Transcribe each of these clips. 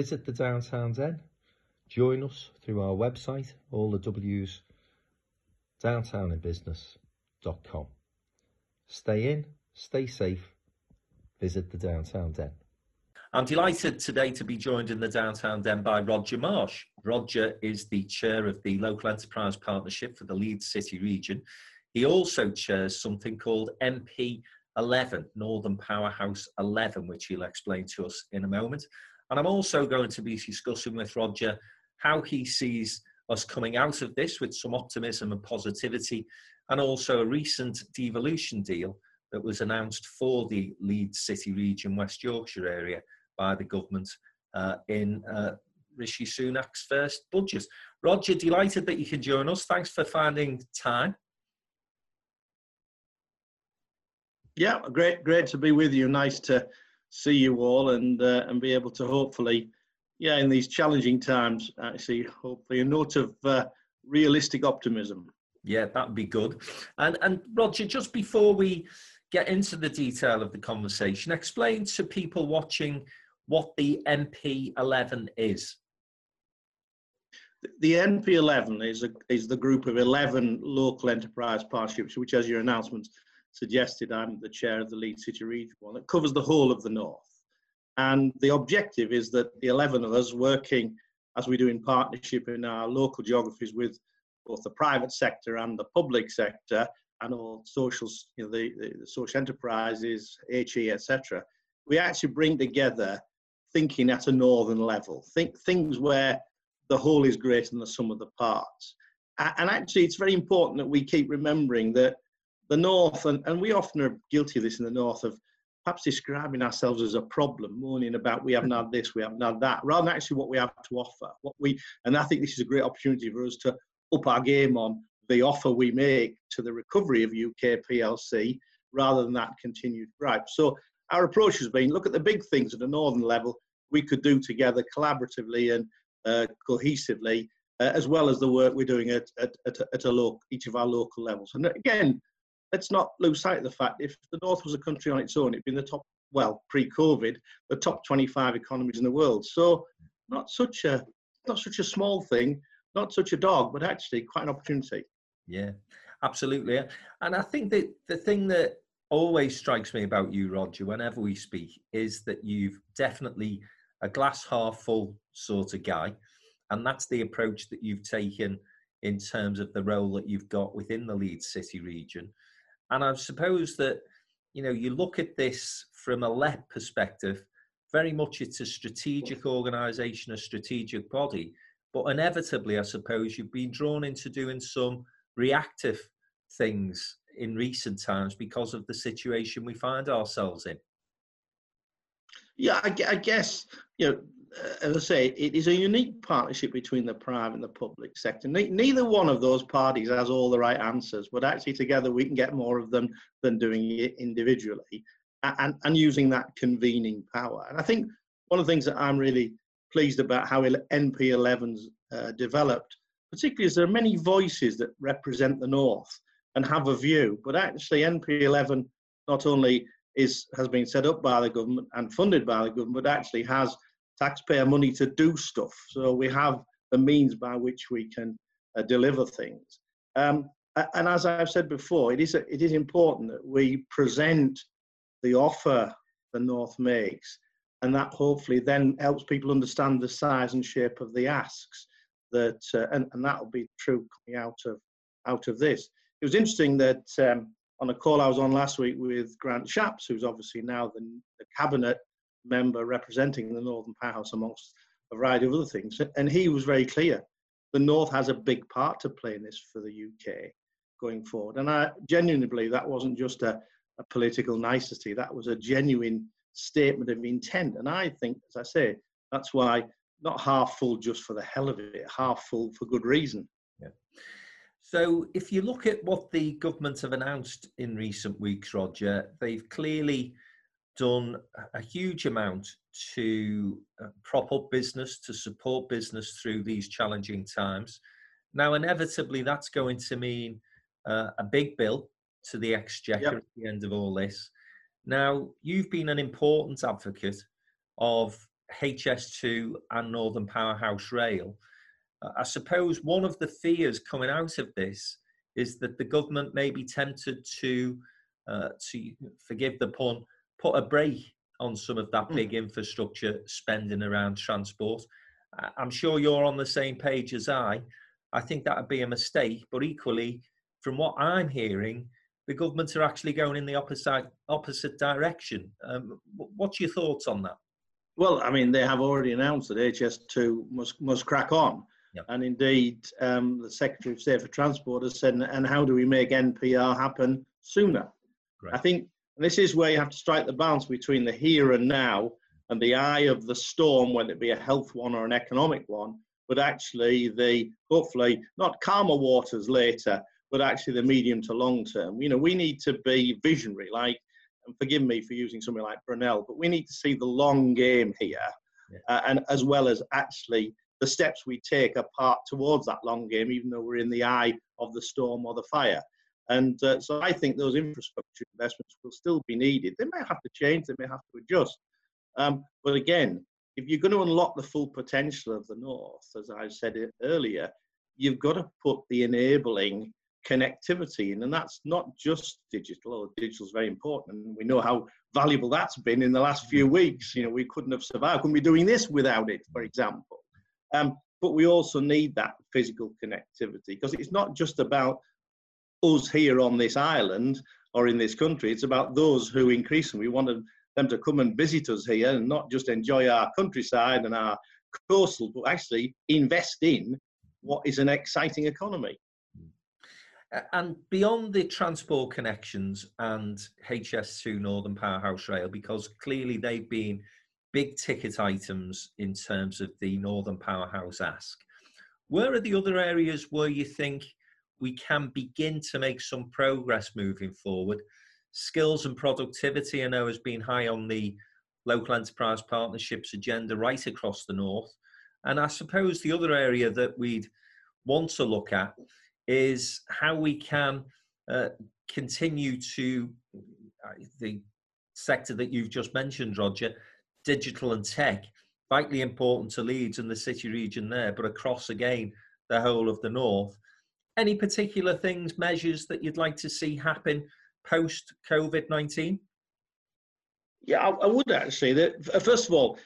visit the Downtown Den. Join us through our website, all the W's, downtowninbusiness.com. Stay in, stay safe, visit the Downtown Den. I'm delighted today to be joined in the Downtown Den by Roger Marsh. Roger is the chair of the Local Enterprise Partnership for the Leeds City region. He also chairs something called NP 11, Northern Powerhouse 11, which he'll explain to us in a moment. And I'm also going to be discussing with Roger how he sees us coming out of this with some optimism and positivity, and also a recent devolution deal that was announced for the Leeds City region, West Yorkshire area, by the government uh, in uh, Rishi Sunak's first budget. Roger, delighted that you can join us. Thanks for finding time. Yeah, great, great to be with you. Nice to see you all and uh, and be able to hopefully, yeah, in these challenging times, actually, hopefully, a note of uh, realistic optimism. Yeah, that'd be good. And and Roger, just before we get into the detail of the conversation, explain to people watching what the NP11 is. The NP11 is a, is the group of 11 local enterprise partnerships, which, as your announcement suggested, I'm the chair of the Leeds City Region one. It covers the whole of the north. And the objective is that the 11 of us working as we do in partnership in our local geographies with both the private sector and the public sector and all social, you know, the, the, the social enterprises, HE, etc. We actually bring together thinking at a northern level, think things where the whole is greater than the sum of the parts. And actually, it's very important that we keep remembering that the North, and, and we often are guilty of this in the North, of perhaps describing ourselves as a problem, moaning about we haven't had this, we haven't had that, rather than actually what we have to offer. What we, and I think this is a great opportunity for us to up our game on the offer we make to the recovery of UK PLC, rather than that continued gripe. So our approach has been look at the big things at a northern level we could do together collaboratively and uh, cohesively, uh, as well as the work we're doing at, at, at, at a local, each of our local levels. And again, let's not lose sight of the fact if the North was a country on its own, it'd be in the top, well, pre-COVID, the top 25 economies in the world. So not such a not such a small thing, not such a dog, but actually quite an opportunity. Yeah, absolutely. And I think that the thing that always strikes me about you, Roger, whenever we speak, is that you've definitely a glass half full sort of guy. And that's the approach that you've taken in terms of the role that you've got within the Leeds City region. And I suppose that, you know, you look at this from a LEP perspective, very much it's a strategic organisation, a strategic body. But inevitably, I suppose you've been drawn into doing some reactive things in recent times because of the situation we find ourselves in. Yeah, I, I guess, you know, as I say, it is a unique partnership between the private and the public sector. Ne- neither one of those parties has all the right answers, but actually together we can get more of them than doing it individually and, and using that convening power. And I think one of the things that I'm really pleased about how NP11's uh, developed, particularly is there are many voices that represent the North and have a view, but actually NP11 not only is has been set up by the government and funded by the government, but actually has taxpayer money to do stuff. So we have the means by which we can uh, deliver things. Um, and as I've said before, it is, a, it is important that we present the offer the North makes, and that hopefully then helps people understand the size and shape of the asks. That uh, and, and that will be true coming out of out of this. It was interesting that um, on a call I was on last week with Grant Shapps, who's obviously now the, the cabinet member representing the Northern Powerhouse amongst a variety of other things. And he was very clear. The North has a big part to play in this for the UK going forward. And I genuinely believe that wasn't just a, a political nicety, that was a genuine statement of intent. And I think, as I say, that's why not half full just for the hell of it, half full for good reason. Yeah. So, if you look at what the government have announced in recent weeks, Roger, they've clearly done a huge amount to uh, prop up business, to support business through these challenging times. Now, inevitably, that's going to mean uh, a big bill to the exchequer yep. at the end of all this. Now, you've been an important advocate of HS2 and Northern Powerhouse Rail. Uh, I suppose one of the fears coming out of this is that the government may be tempted to, uh, to forgive the pun, put a brake on some of that hmm. big infrastructure spending around transport. I'm sure you're on the same page as I. I think that would be a mistake, but equally, from what I'm hearing, the government are actually going in the opposite opposite direction. Um, what's your thoughts on that? Well, I mean, they have already announced that HS2 must must crack on, yep. and indeed, um, the Secretary of State for Transport has said, "And how do we make NPR happen sooner?" Right. I think this is where you have to strike the balance between the here and now and the eye of the storm, whether it be a health one or an economic one, but actually the hopefully not calmer waters later, but actually the medium to long term. You know, we need to be visionary, like, and forgive me for using something like Brunel, but we need to see the long game here, yeah. uh, and as well as actually the steps we take apart towards that long game, even though we're in the eye of the storm or the fire. And uh, so I think those infrastructure investments will still be needed. They may have to change, they may have to adjust. Um, but again, if you're going to unlock the full potential of the North, as I said earlier, you've got to put the enabling connectivity in, and that's not just digital. Although digital is very important, and we know how valuable that's been in the last few weeks. You know, we couldn't have survived, couldn't be doing this without it, for example. Um, but we also need that physical connectivity because it's not just about us here on this island or in this country. It's about those who increasingly want them to come and visit us here and not just enjoy our countryside and our coastal, but actually invest in what is an exciting economy. And beyond the transport connections and HS2 Northern Powerhouse Rail, because clearly they've been big ticket items in terms of the Northern Powerhouse ask, where are the other areas where you think we can begin to make some progress moving forward? Skills and productivity, I know, has been high on the local enterprise partnerships agenda right across the north. And I suppose the other area that we'd want to look at is how we can uh, continue to uh, the sector that you've just mentioned, Roger, digital and tech, vitally important to Leeds and the city region there, but across again the whole of the north. Any particular things, measures that you'd like to see happen post COVID 19? Yeah, I, I would actually. That, first of all,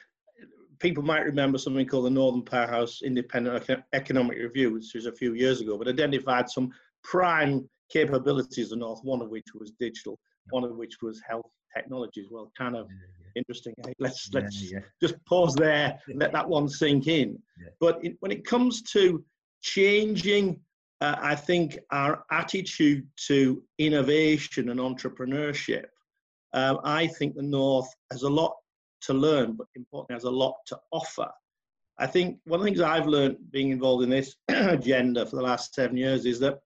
people might remember something called the Northern Powerhouse Independent Economic Review, which was a few years ago, but identified some prime capabilities of the North, one of which was digital, one of which was health technologies. Well, kind of yeah, yeah. interesting. Let's yeah, let's just pause there, and let that one sink in. But it, when it comes to changing, uh, I think our attitude to innovation and entrepreneurship, uh, I think the North has a lot to learn, but importantly, has a lot to offer. I think one of the things I've learned being involved in this agenda for the last seven years is that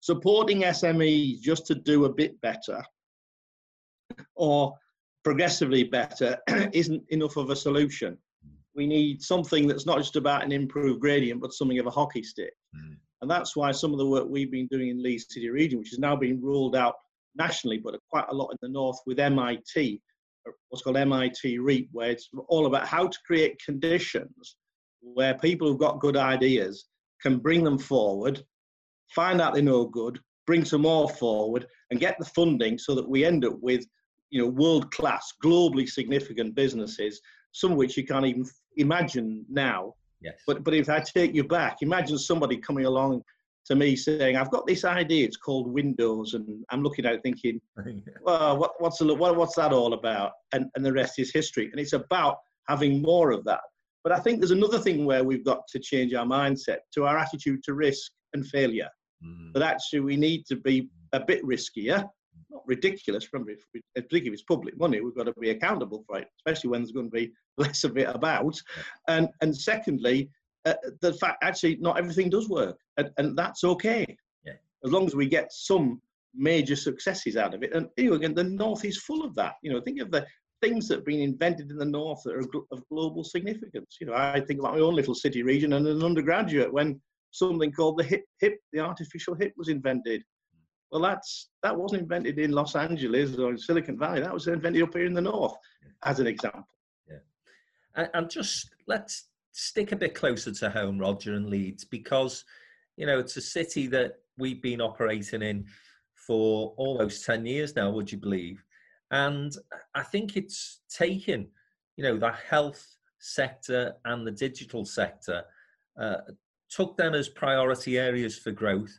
supporting SMEs just to do a bit better or progressively better isn't enough of a solution. We need something that's not just about an improved gradient, but something of a hockey stick. Mm. And that's why some of the work we've been doing in Leeds City Region, which is now being ruled out nationally, but quite a lot in the north with MIT, uh, what's called MIT REAP, where it's all about how to create conditions where people who've got good ideas can bring them forward, find out they know good, bring some more forward, and get the funding so that we end up with you know world class, globally significant businesses, some of which you can't even imagine now. Yes. But but if I take you back, imagine somebody coming along to me saying, "I've got this idea. It's called Windows," and I'm looking at it thinking, "Well, what, what's the, what, what's that all about?" And and the rest is history. And it's about having more of that. But I think there's another thing where we've got to change our mindset to our attitude to risk and failure. Mm. That actually we need to be a bit riskier, not ridiculous. Remember, if we, particularly if it's public money, we've got to be accountable for it, especially when there's going to be less of it about. And and secondly, uh, the fact actually not everything does work, and, and that's okay. Yeah. As long as we get some major successes out of it, and you know, again, the north is full of that. You know, think of the things that have been invented in the north that are of global significance. You know, I think about my own little city region and an undergraduate when something called the hip, hip, the artificial hip was invented. Well, that's that wasn't invented in Los Angeles or in Silicon Valley. That was invented up here in the north, as an example. Yeah. And just let's stick a bit closer to home, Roger and Leeds, because you know it's a city that we've been operating in for almost 10 years now, would you believe? And I think it's taken, you know, the health sector and the digital sector, uh, took them as priority areas for growth,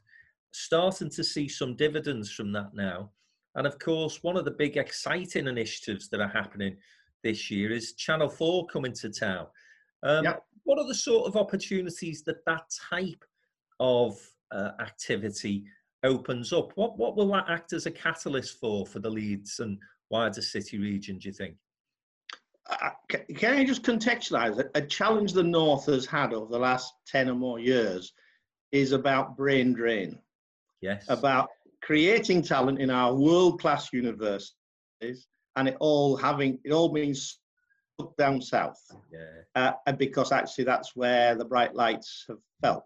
starting to see some dividends from that now. And of course, one of the big exciting initiatives that are happening this year is Channel 4 coming to town. Um. What are the sort of opportunities that that type of uh, activity opens up? What, what will that act as a catalyst for for the Leeds and wider city region, do you think? Uh, can I just contextualize it? A challenge the North has had over the last 10 or more years is about brain drain. Yes. About creating talent in our world class universities and it all having, it all means down south. Yeah. Uh, because actually that's where the bright lights have felt.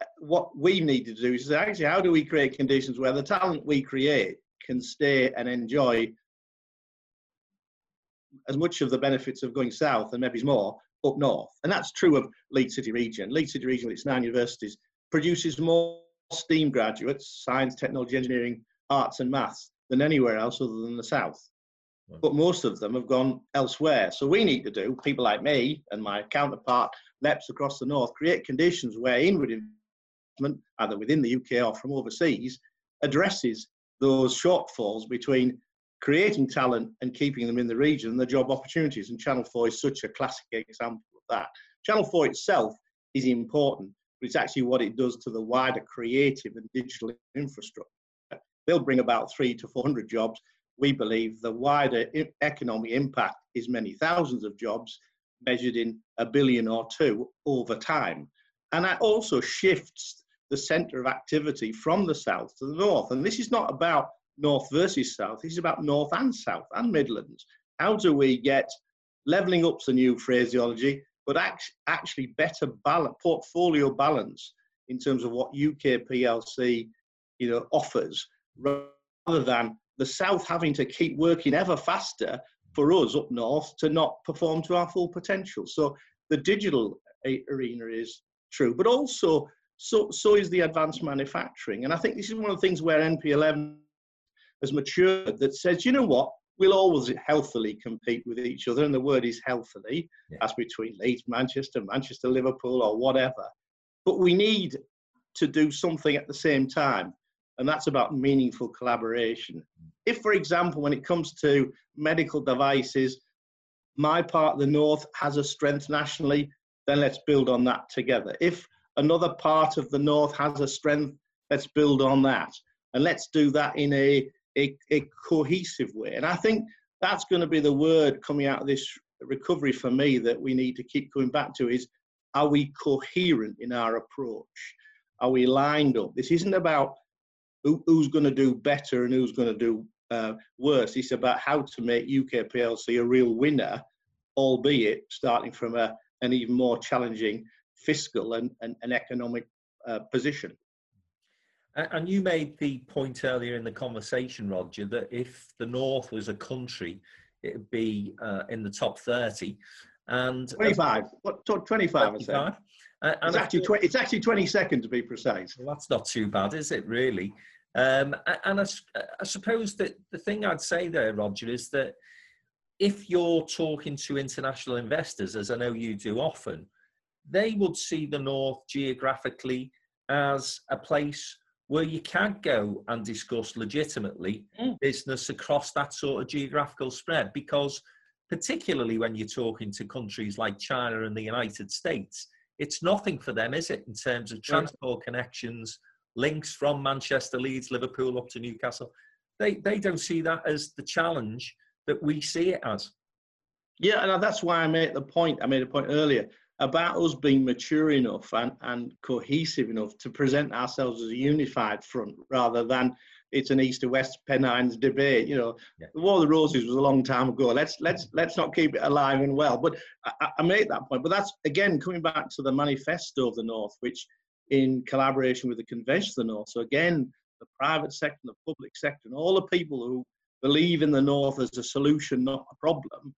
Uh, what we need to do is actually how do we create conditions where the talent we create can stay and enjoy as much of the benefits of going south and maybe more up north. And that's true of Leeds City Region. Leeds City Region, with its nine universities, produces more STEAM graduates, science, technology, engineering, arts, and maths, than anywhere else other than the south. But most of them have gone elsewhere. So we need to do, people like me and my counterpart, LEPs across the north, create conditions where inward investment, either within the UK or from overseas, addresses those shortfalls between creating talent and keeping them in the region the job opportunities. And Channel 4 is such a classic example of that. Channel 4 itself is important, but it's actually what it does to the wider creative and digital infrastructure. They'll bring about three to 400 jobs. We believe the wider economic impact is many thousands of jobs measured in a billion or two over time. And that also shifts the centre of activity from the south to the north. And this is not about north versus south. This is about north and south and Midlands. How do we get levelling up's a new phraseology, but actually better balance, portfolio balance in terms of what UK PLC you know, offers, rather than the south having to keep working ever faster for us up north to not perform to our full potential. So the digital arena is true, but also so, so is the advanced manufacturing. And I think this is one of the things where NP11 has matured that says, you know what, we'll always healthily compete with each other, and the word is healthily. Yeah. That's between Leeds, Manchester, Manchester, Liverpool, or whatever. But we need to do something at the same time, and that's about meaningful collaboration. Mm. If, for example, when it comes to medical devices, my part of the north has a strength nationally, then let's build on that together. If another part of the north has a strength, let's build on that. And let's do that in a a, a cohesive way. And I think that's going to be the word coming out of this recovery for me that we need to keep going back to is are we coherent in our approach? Are we lined up? This isn't about who, who's going to do better and who's going to do uh, worse. It's about how to make UK PLC a real winner, albeit starting from a, an even more challenging fiscal and, and, and economic uh, position. And you made the point earlier in the conversation, Roger, that if the North was a country, it would be uh, in the top 30. And 25. What, 25, 25. Uh, it's, actually tw- it's actually 22nd to be precise. Well, that's not too bad, is it, really? Um, and I, I suppose that the thing I'd say there, Roger, is that if you're talking to international investors, as I know you do often, they would see the North geographically as a place where you can't go and discuss legitimately mm. business across that sort of geographical spread because particularly when you're talking to countries like China and the United States, it's nothing for them, is it, in terms of transport yeah. connections, links from Manchester, Leeds, Liverpool up to Newcastle. They, they don't see that as the challenge that we see it as. Yeah, and that's why I made the point. I made a point earlier about us being mature enough and, and cohesive enough to present ourselves as a unified front rather than it's an east to west Pennines debate. You know, yeah. the War of the Roses was a long time ago. Let's let's let's not keep it alive and well. But I, I made that point. But that's again coming back to the manifesto of the North, which in collaboration with the Convention of the North. So again, the private sector, the public sector, and all the people who believe in the North as a solution, not a problem,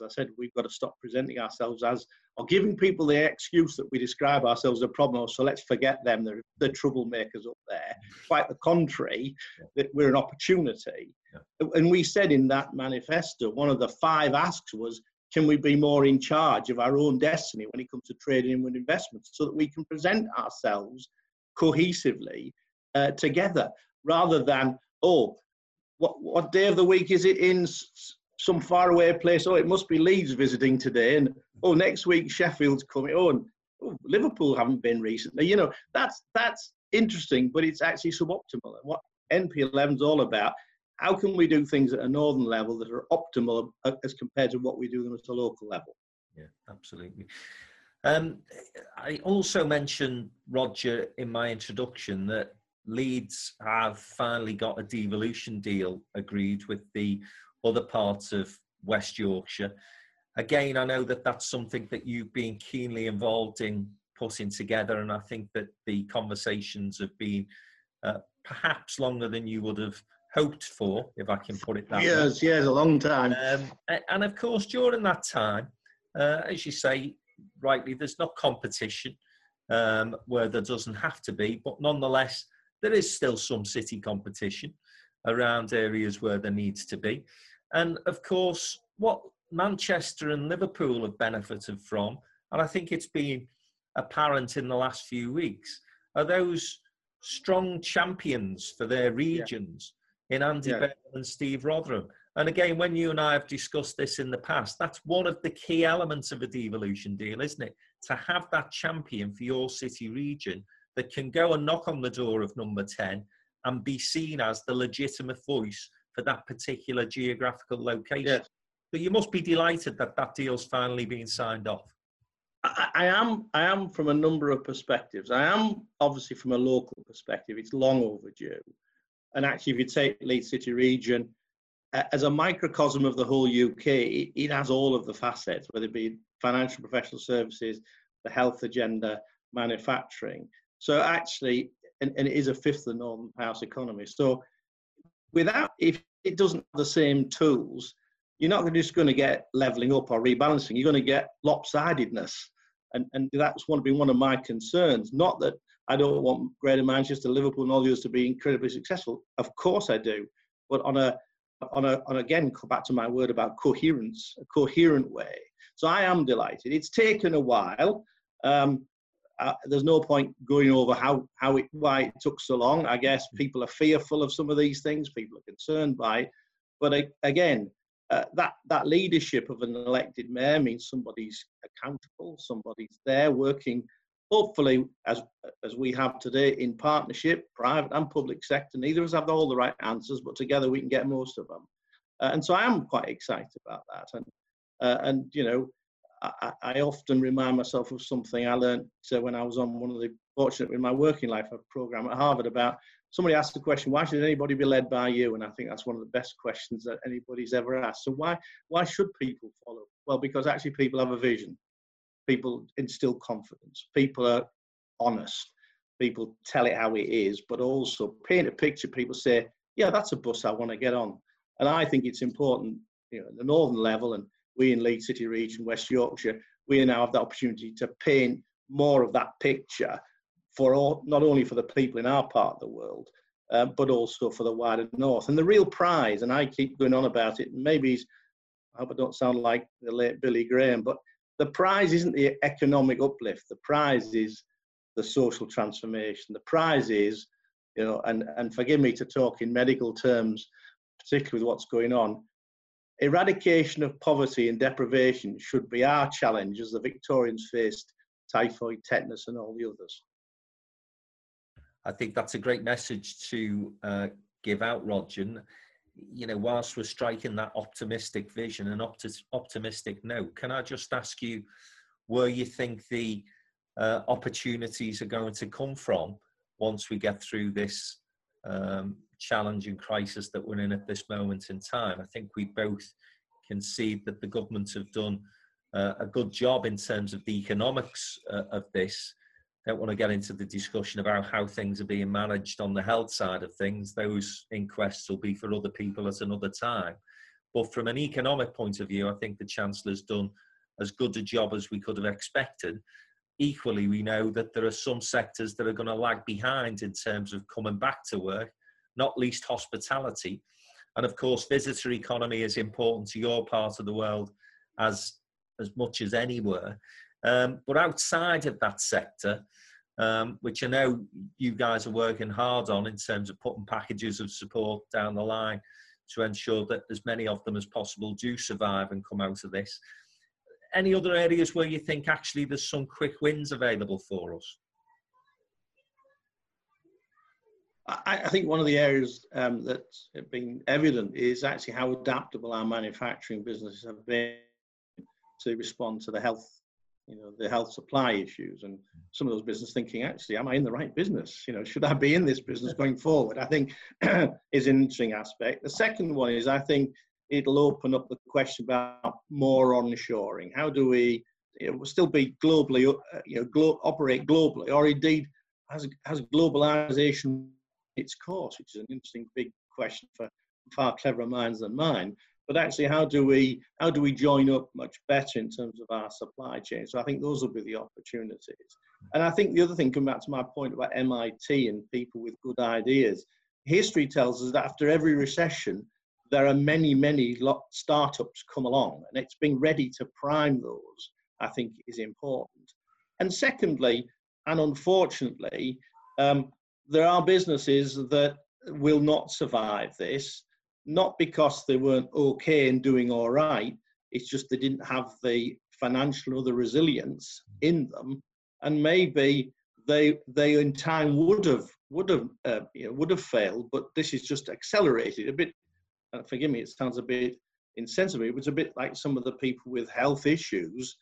as I said, we've got to stop presenting ourselves as or giving people the excuse that we describe ourselves as a problem. So let's forget them; they're the troublemakers up there. Quite the contrary, that we're an opportunity. Yeah. And we said in that manifesto, one of the five asks was, can we be more in charge of our own destiny when it comes to trading and investments, so that we can present ourselves cohesively uh, together, rather than oh, what what day of the week is it in some faraway place. Oh, it must be Leeds visiting today, and oh, next week Sheffield's coming. Oh, and oh, Liverpool haven't been recently. You know, that's that's interesting, but it's actually suboptimal. What NP11 is all about, how can we do things at a northern level that are optimal as compared to what we do them at a local level? Yeah, absolutely. Um, I also mentioned, Roger, in my introduction that Leeds have finally got a devolution deal agreed with the other parts of West Yorkshire. Again, I know that that's something that you've been keenly involved in putting together, and I think that the conversations have been uh, perhaps longer than you would have hoped for, if I can put it that yes, way. Yes, yes, a long time. Um, and of course, during that time, uh, as you say, rightly, there's not competition um, where there doesn't have to be, but nonetheless, there is still some city competition around areas where there needs to be. And of course, what Manchester and Liverpool have benefited from, and I think it's been apparent in the last few weeks, are those strong champions for their regions yeah. in Andy yeah. Bell and Steve Rotheram. And again, when you and I have discussed this in the past, that's one of the key elements of a devolution deal, isn't it? To have that champion for your city region that can go and knock on the door of number 10 and be seen as the legitimate voice for that particular geographical location. Yes. But you must be delighted that that deal's finally been signed off. I, I am. I am from a number of perspectives. I am obviously from a local perspective. It's long overdue, and actually, if you take Leeds City region as a microcosm of the whole UK, it, it has all of the facets, whether it be financial professional services, the health agenda, manufacturing. So actually, and, and it is a fifth of the Northern House economy. So without, if it doesn't have the same tools, you're not just going to get leveling up or rebalancing. You're going to get lopsidedness. And, and that's one, been one of my concerns. Not that I don't want Greater Manchester, Liverpool, and all the others to be incredibly successful. Of course I do. But on a, on a, on again, back to my word about coherence, a coherent way. So I am delighted. It's taken a while. Um, uh, there's no point going over how how it why it took so long. I guess people are fearful of some of these things. People are concerned by it. But again, uh, that that leadership of an elected mayor means somebody's accountable. Somebody's there working, hopefully, as as we have today in partnership, private and public sector. Neither of us have all the right answers, but together we can get most of them. Uh, and so I am quite excited about that. And uh, and you know I, I, often remind myself of something I learned uh, when I was on one of the fortunate in my working life a program at Harvard about somebody asked the question, why should anybody be led by you? And I think that's one of the best questions that anybody's ever asked. So why why should people follow? Well, because actually people have a vision. People instill confidence. People are honest. People tell it how it is, but also paint a picture. People say, yeah, that's a bus I want to get on. And I think it's important, you know, the northern level and we in Leeds City region, West Yorkshire, we now have the opportunity to paint more of that picture for all, not only for the people in our part of the world, uh, but also for the wider north. And the real prize, and I keep going on about it, maybe I hope I don't sound like the late Billy Graham, but the prize isn't the economic uplift. The prize is the social transformation. The prize is, you know, and, and forgive me to talk in medical terms, particularly with what's going on, Eradication of poverty and deprivation should be our challenge as the Victorians faced typhoid, tetanus, and all the others. I think that's a great message to uh, give out, Roger. You know, whilst we're striking that optimistic vision and opti- optimistic note, can I just ask you where you think the uh, opportunities are going to come from once we get through this um, challenging crisis that we're in at this moment in time. I think we both concede that the government have done uh, a good job in terms of the economics uh, of this. Don't want to get into the discussion about how things are being managed on the health side of things. Those inquests will be for other people at another time. But from an economic point of view, I think the Chancellor's done as good a job as we could have expected. Equally, we know that there are some sectors that are going to lag behind in terms of coming back to work, not least hospitality. And of course, visitor economy is important to your part of the world as, as much as anywhere. Um, but outside of that sector, um, which I know you guys are working hard on in terms of putting packages of support down the line to ensure that as many of them as possible do survive and come out of this any other areas where you think actually there's some quick wins available for us? I, I think one of the areas um, that's been evident is actually how adaptable our manufacturing businesses have been to respond to the health, you know, the health supply issues. And some of those business thinking, actually, am I in the right business? You know, should I be in this business going forward? I think is an interesting aspect. The second one is I think it'll open up the question about more onshoring. How do we you know, still be globally, uh, you know, glo- operate globally, or indeed has has globalization its course, which is an interesting big question for far cleverer minds than mine. But actually, how do we how do we join up much better in terms of our supply chain? So I think those will be the opportunities. And I think the other thing, coming back to my point about MIT and people with good ideas, history tells us that after every recession, there are many, many startups come along, and it's being ready to prime those, I think, is important. And secondly, and unfortunately, um, there are businesses that will not survive this, not because they weren't okay and doing all right, it's just they didn't have the financial or the resilience in them, and maybe they they in time would have would have uh, you know, would have failed, but this is just accelerated a bit. And forgive me, it sounds a bit insensitive, it was a bit like some of the people with health issues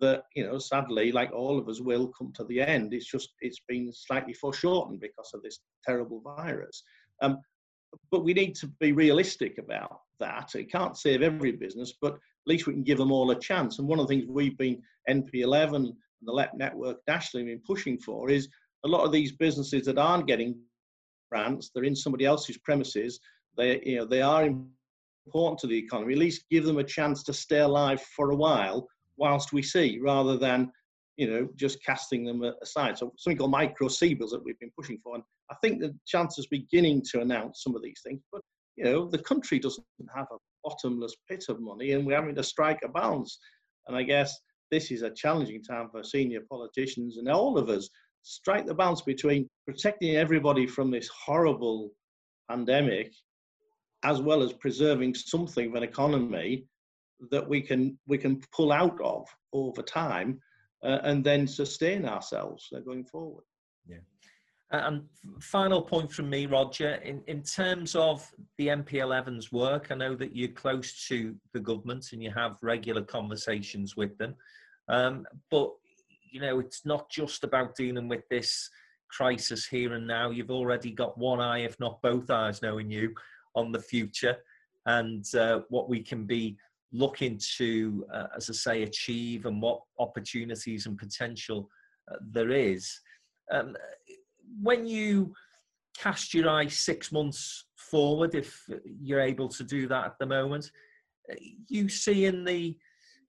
that, you know, sadly, like all of us will come to the end. It's just, it's been slightly foreshortened because of this terrible virus. Um, but we need to be realistic about that. It can't save every business, but at least we can give them all a chance. And one of the things we've been NP11 and the LEP network nationally been pushing for is a lot of these businesses that aren't getting grants, they're in somebody else's premises, they, you know, they are important to the economy. At least give them a chance to stay alive for a while whilst we see, rather than you know just casting them aside. So something called micro CBILS that we've been pushing for, and I think the Chancellor's beginning to announce some of these things. But you know, the country doesn't have a bottomless pit of money, and we're having to strike a balance. And I guess this is a challenging time for senior politicians and all of us. Strike the balance between protecting everybody from this horrible pandemic as well as preserving something of an economy that we can we can pull out of over time uh, and then sustain ourselves uh, going forward. Yeah. And final point from me, Roger, in, in terms of the NP11's work, I know that you're close to the government and you have regular conversations with them. Um, but, you know, it's not just about dealing with this crisis here and now. You've already got one eye, if not both eyes, knowing you, on the future and uh, what we can be looking to, uh, as I say, achieve and what opportunities and potential uh, there is. Um, when you cast your eye six months forward, if you're able to do that at the moment, uh, you see in the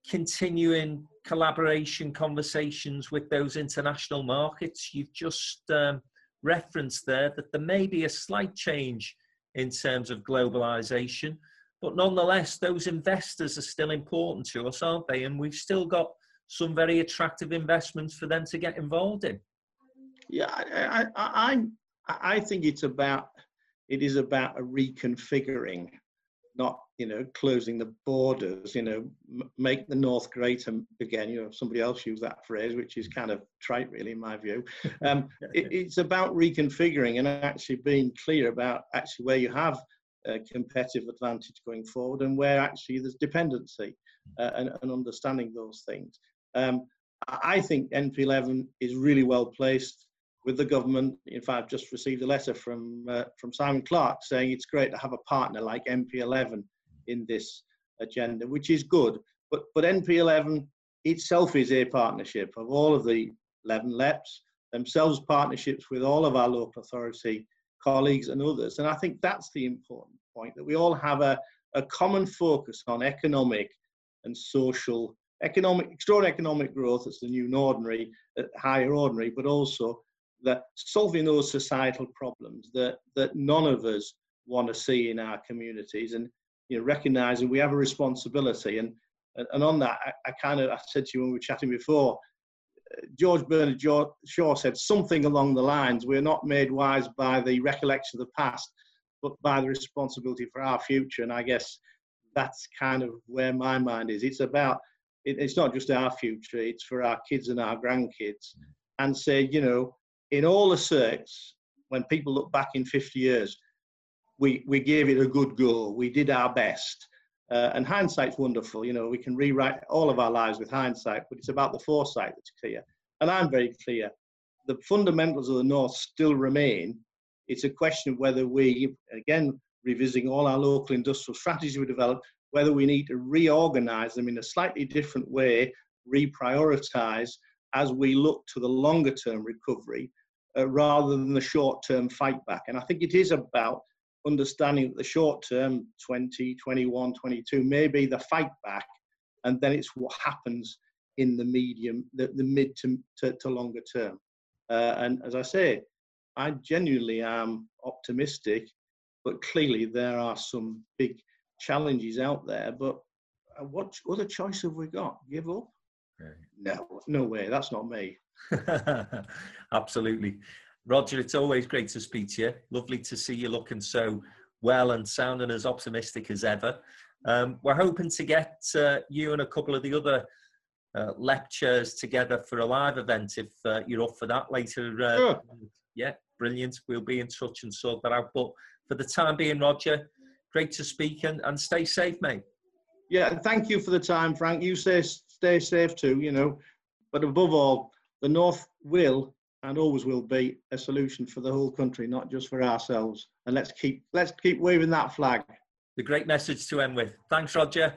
continuing collaboration conversations with those international markets, you've just um, referenced there that there may be a slight change in terms of globalization. But nonetheless, those investors are still important to us, aren't they? And we've still got some very attractive investments for them to get involved in. Yeah, I, I, I, I think it's about it is about a reconfiguring, not you know closing the borders. You know, make the North great again. You know, somebody else used that phrase, which is kind of trite, really, in my view. Um, it, it's about reconfiguring and actually being clear about actually where you have competitive advantage going forward and where actually there's dependency uh, and, and, understanding those things. Um, I think NP11 is really well placed with the government. In fact, I've just received a letter from uh, from Simon Clarke saying it's great to have a partner like NP11 in this agenda, which is good. But but NP11 itself is a partnership of all of the 11 LEPs, themselves partnerships with all of our local authority colleagues and others. And I think that's the important point that we all have a, a common focus on economic and social economic extraordinary economic growth that's the new ordinary uh, higher ordinary but also that solving those societal problems that that none of us want to see in our communities and you know recognizing we have a responsibility and and on that I, I kind of I said to you when we were chatting before George Bernard Shaw said something along the lines we're not made wise by the recollection of the past, but by the responsibility for our future. And I guess that's kind of where my mind is. It's about, it, it's not just our future, it's for our kids and our grandkids. And say, you know, in all the circs, when people look back in 50 years, we, we gave it a good go, we did our best. Uh, and hindsight's wonderful. You know, we can rewrite all of our lives with hindsight, but it's about the foresight that's clear. And I'm very clear. The fundamentals of the North still remain. It's a question of whether we, again, revisiting all our local industrial strategies we developed, whether we need to reorganize them in a slightly different way, reprioritize as we look to the longer term recovery uh, rather than the short term fight back. And I think it is about understanding that the short term 20 21 22 may be the fight back and then it's what happens in the medium the, the mid to, to, to longer term. Uh, and as i say i genuinely am optimistic but clearly there are some big challenges out there but uh, what other choice have we got? Give up? No no way that's not me. Absolutely Roger, it's always great to speak to you. Lovely to see you looking so well and sounding as optimistic as ever. Um, we're hoping to get uh, you and a couple of the other uh, lectures together for a live event if uh, you're up for that later. Uh, sure. Yeah, brilliant. We'll be in touch and sort that out. But for the time being, Roger, great to speak and, and stay safe, mate. Yeah, and thank you for the time, Frank. You stay, stay safe too, you know. But above all, the North will and always will be a solution for the whole country, not just for ourselves. And let's keep let's keep waving that flag. The great message to end with. Thanks, Roger.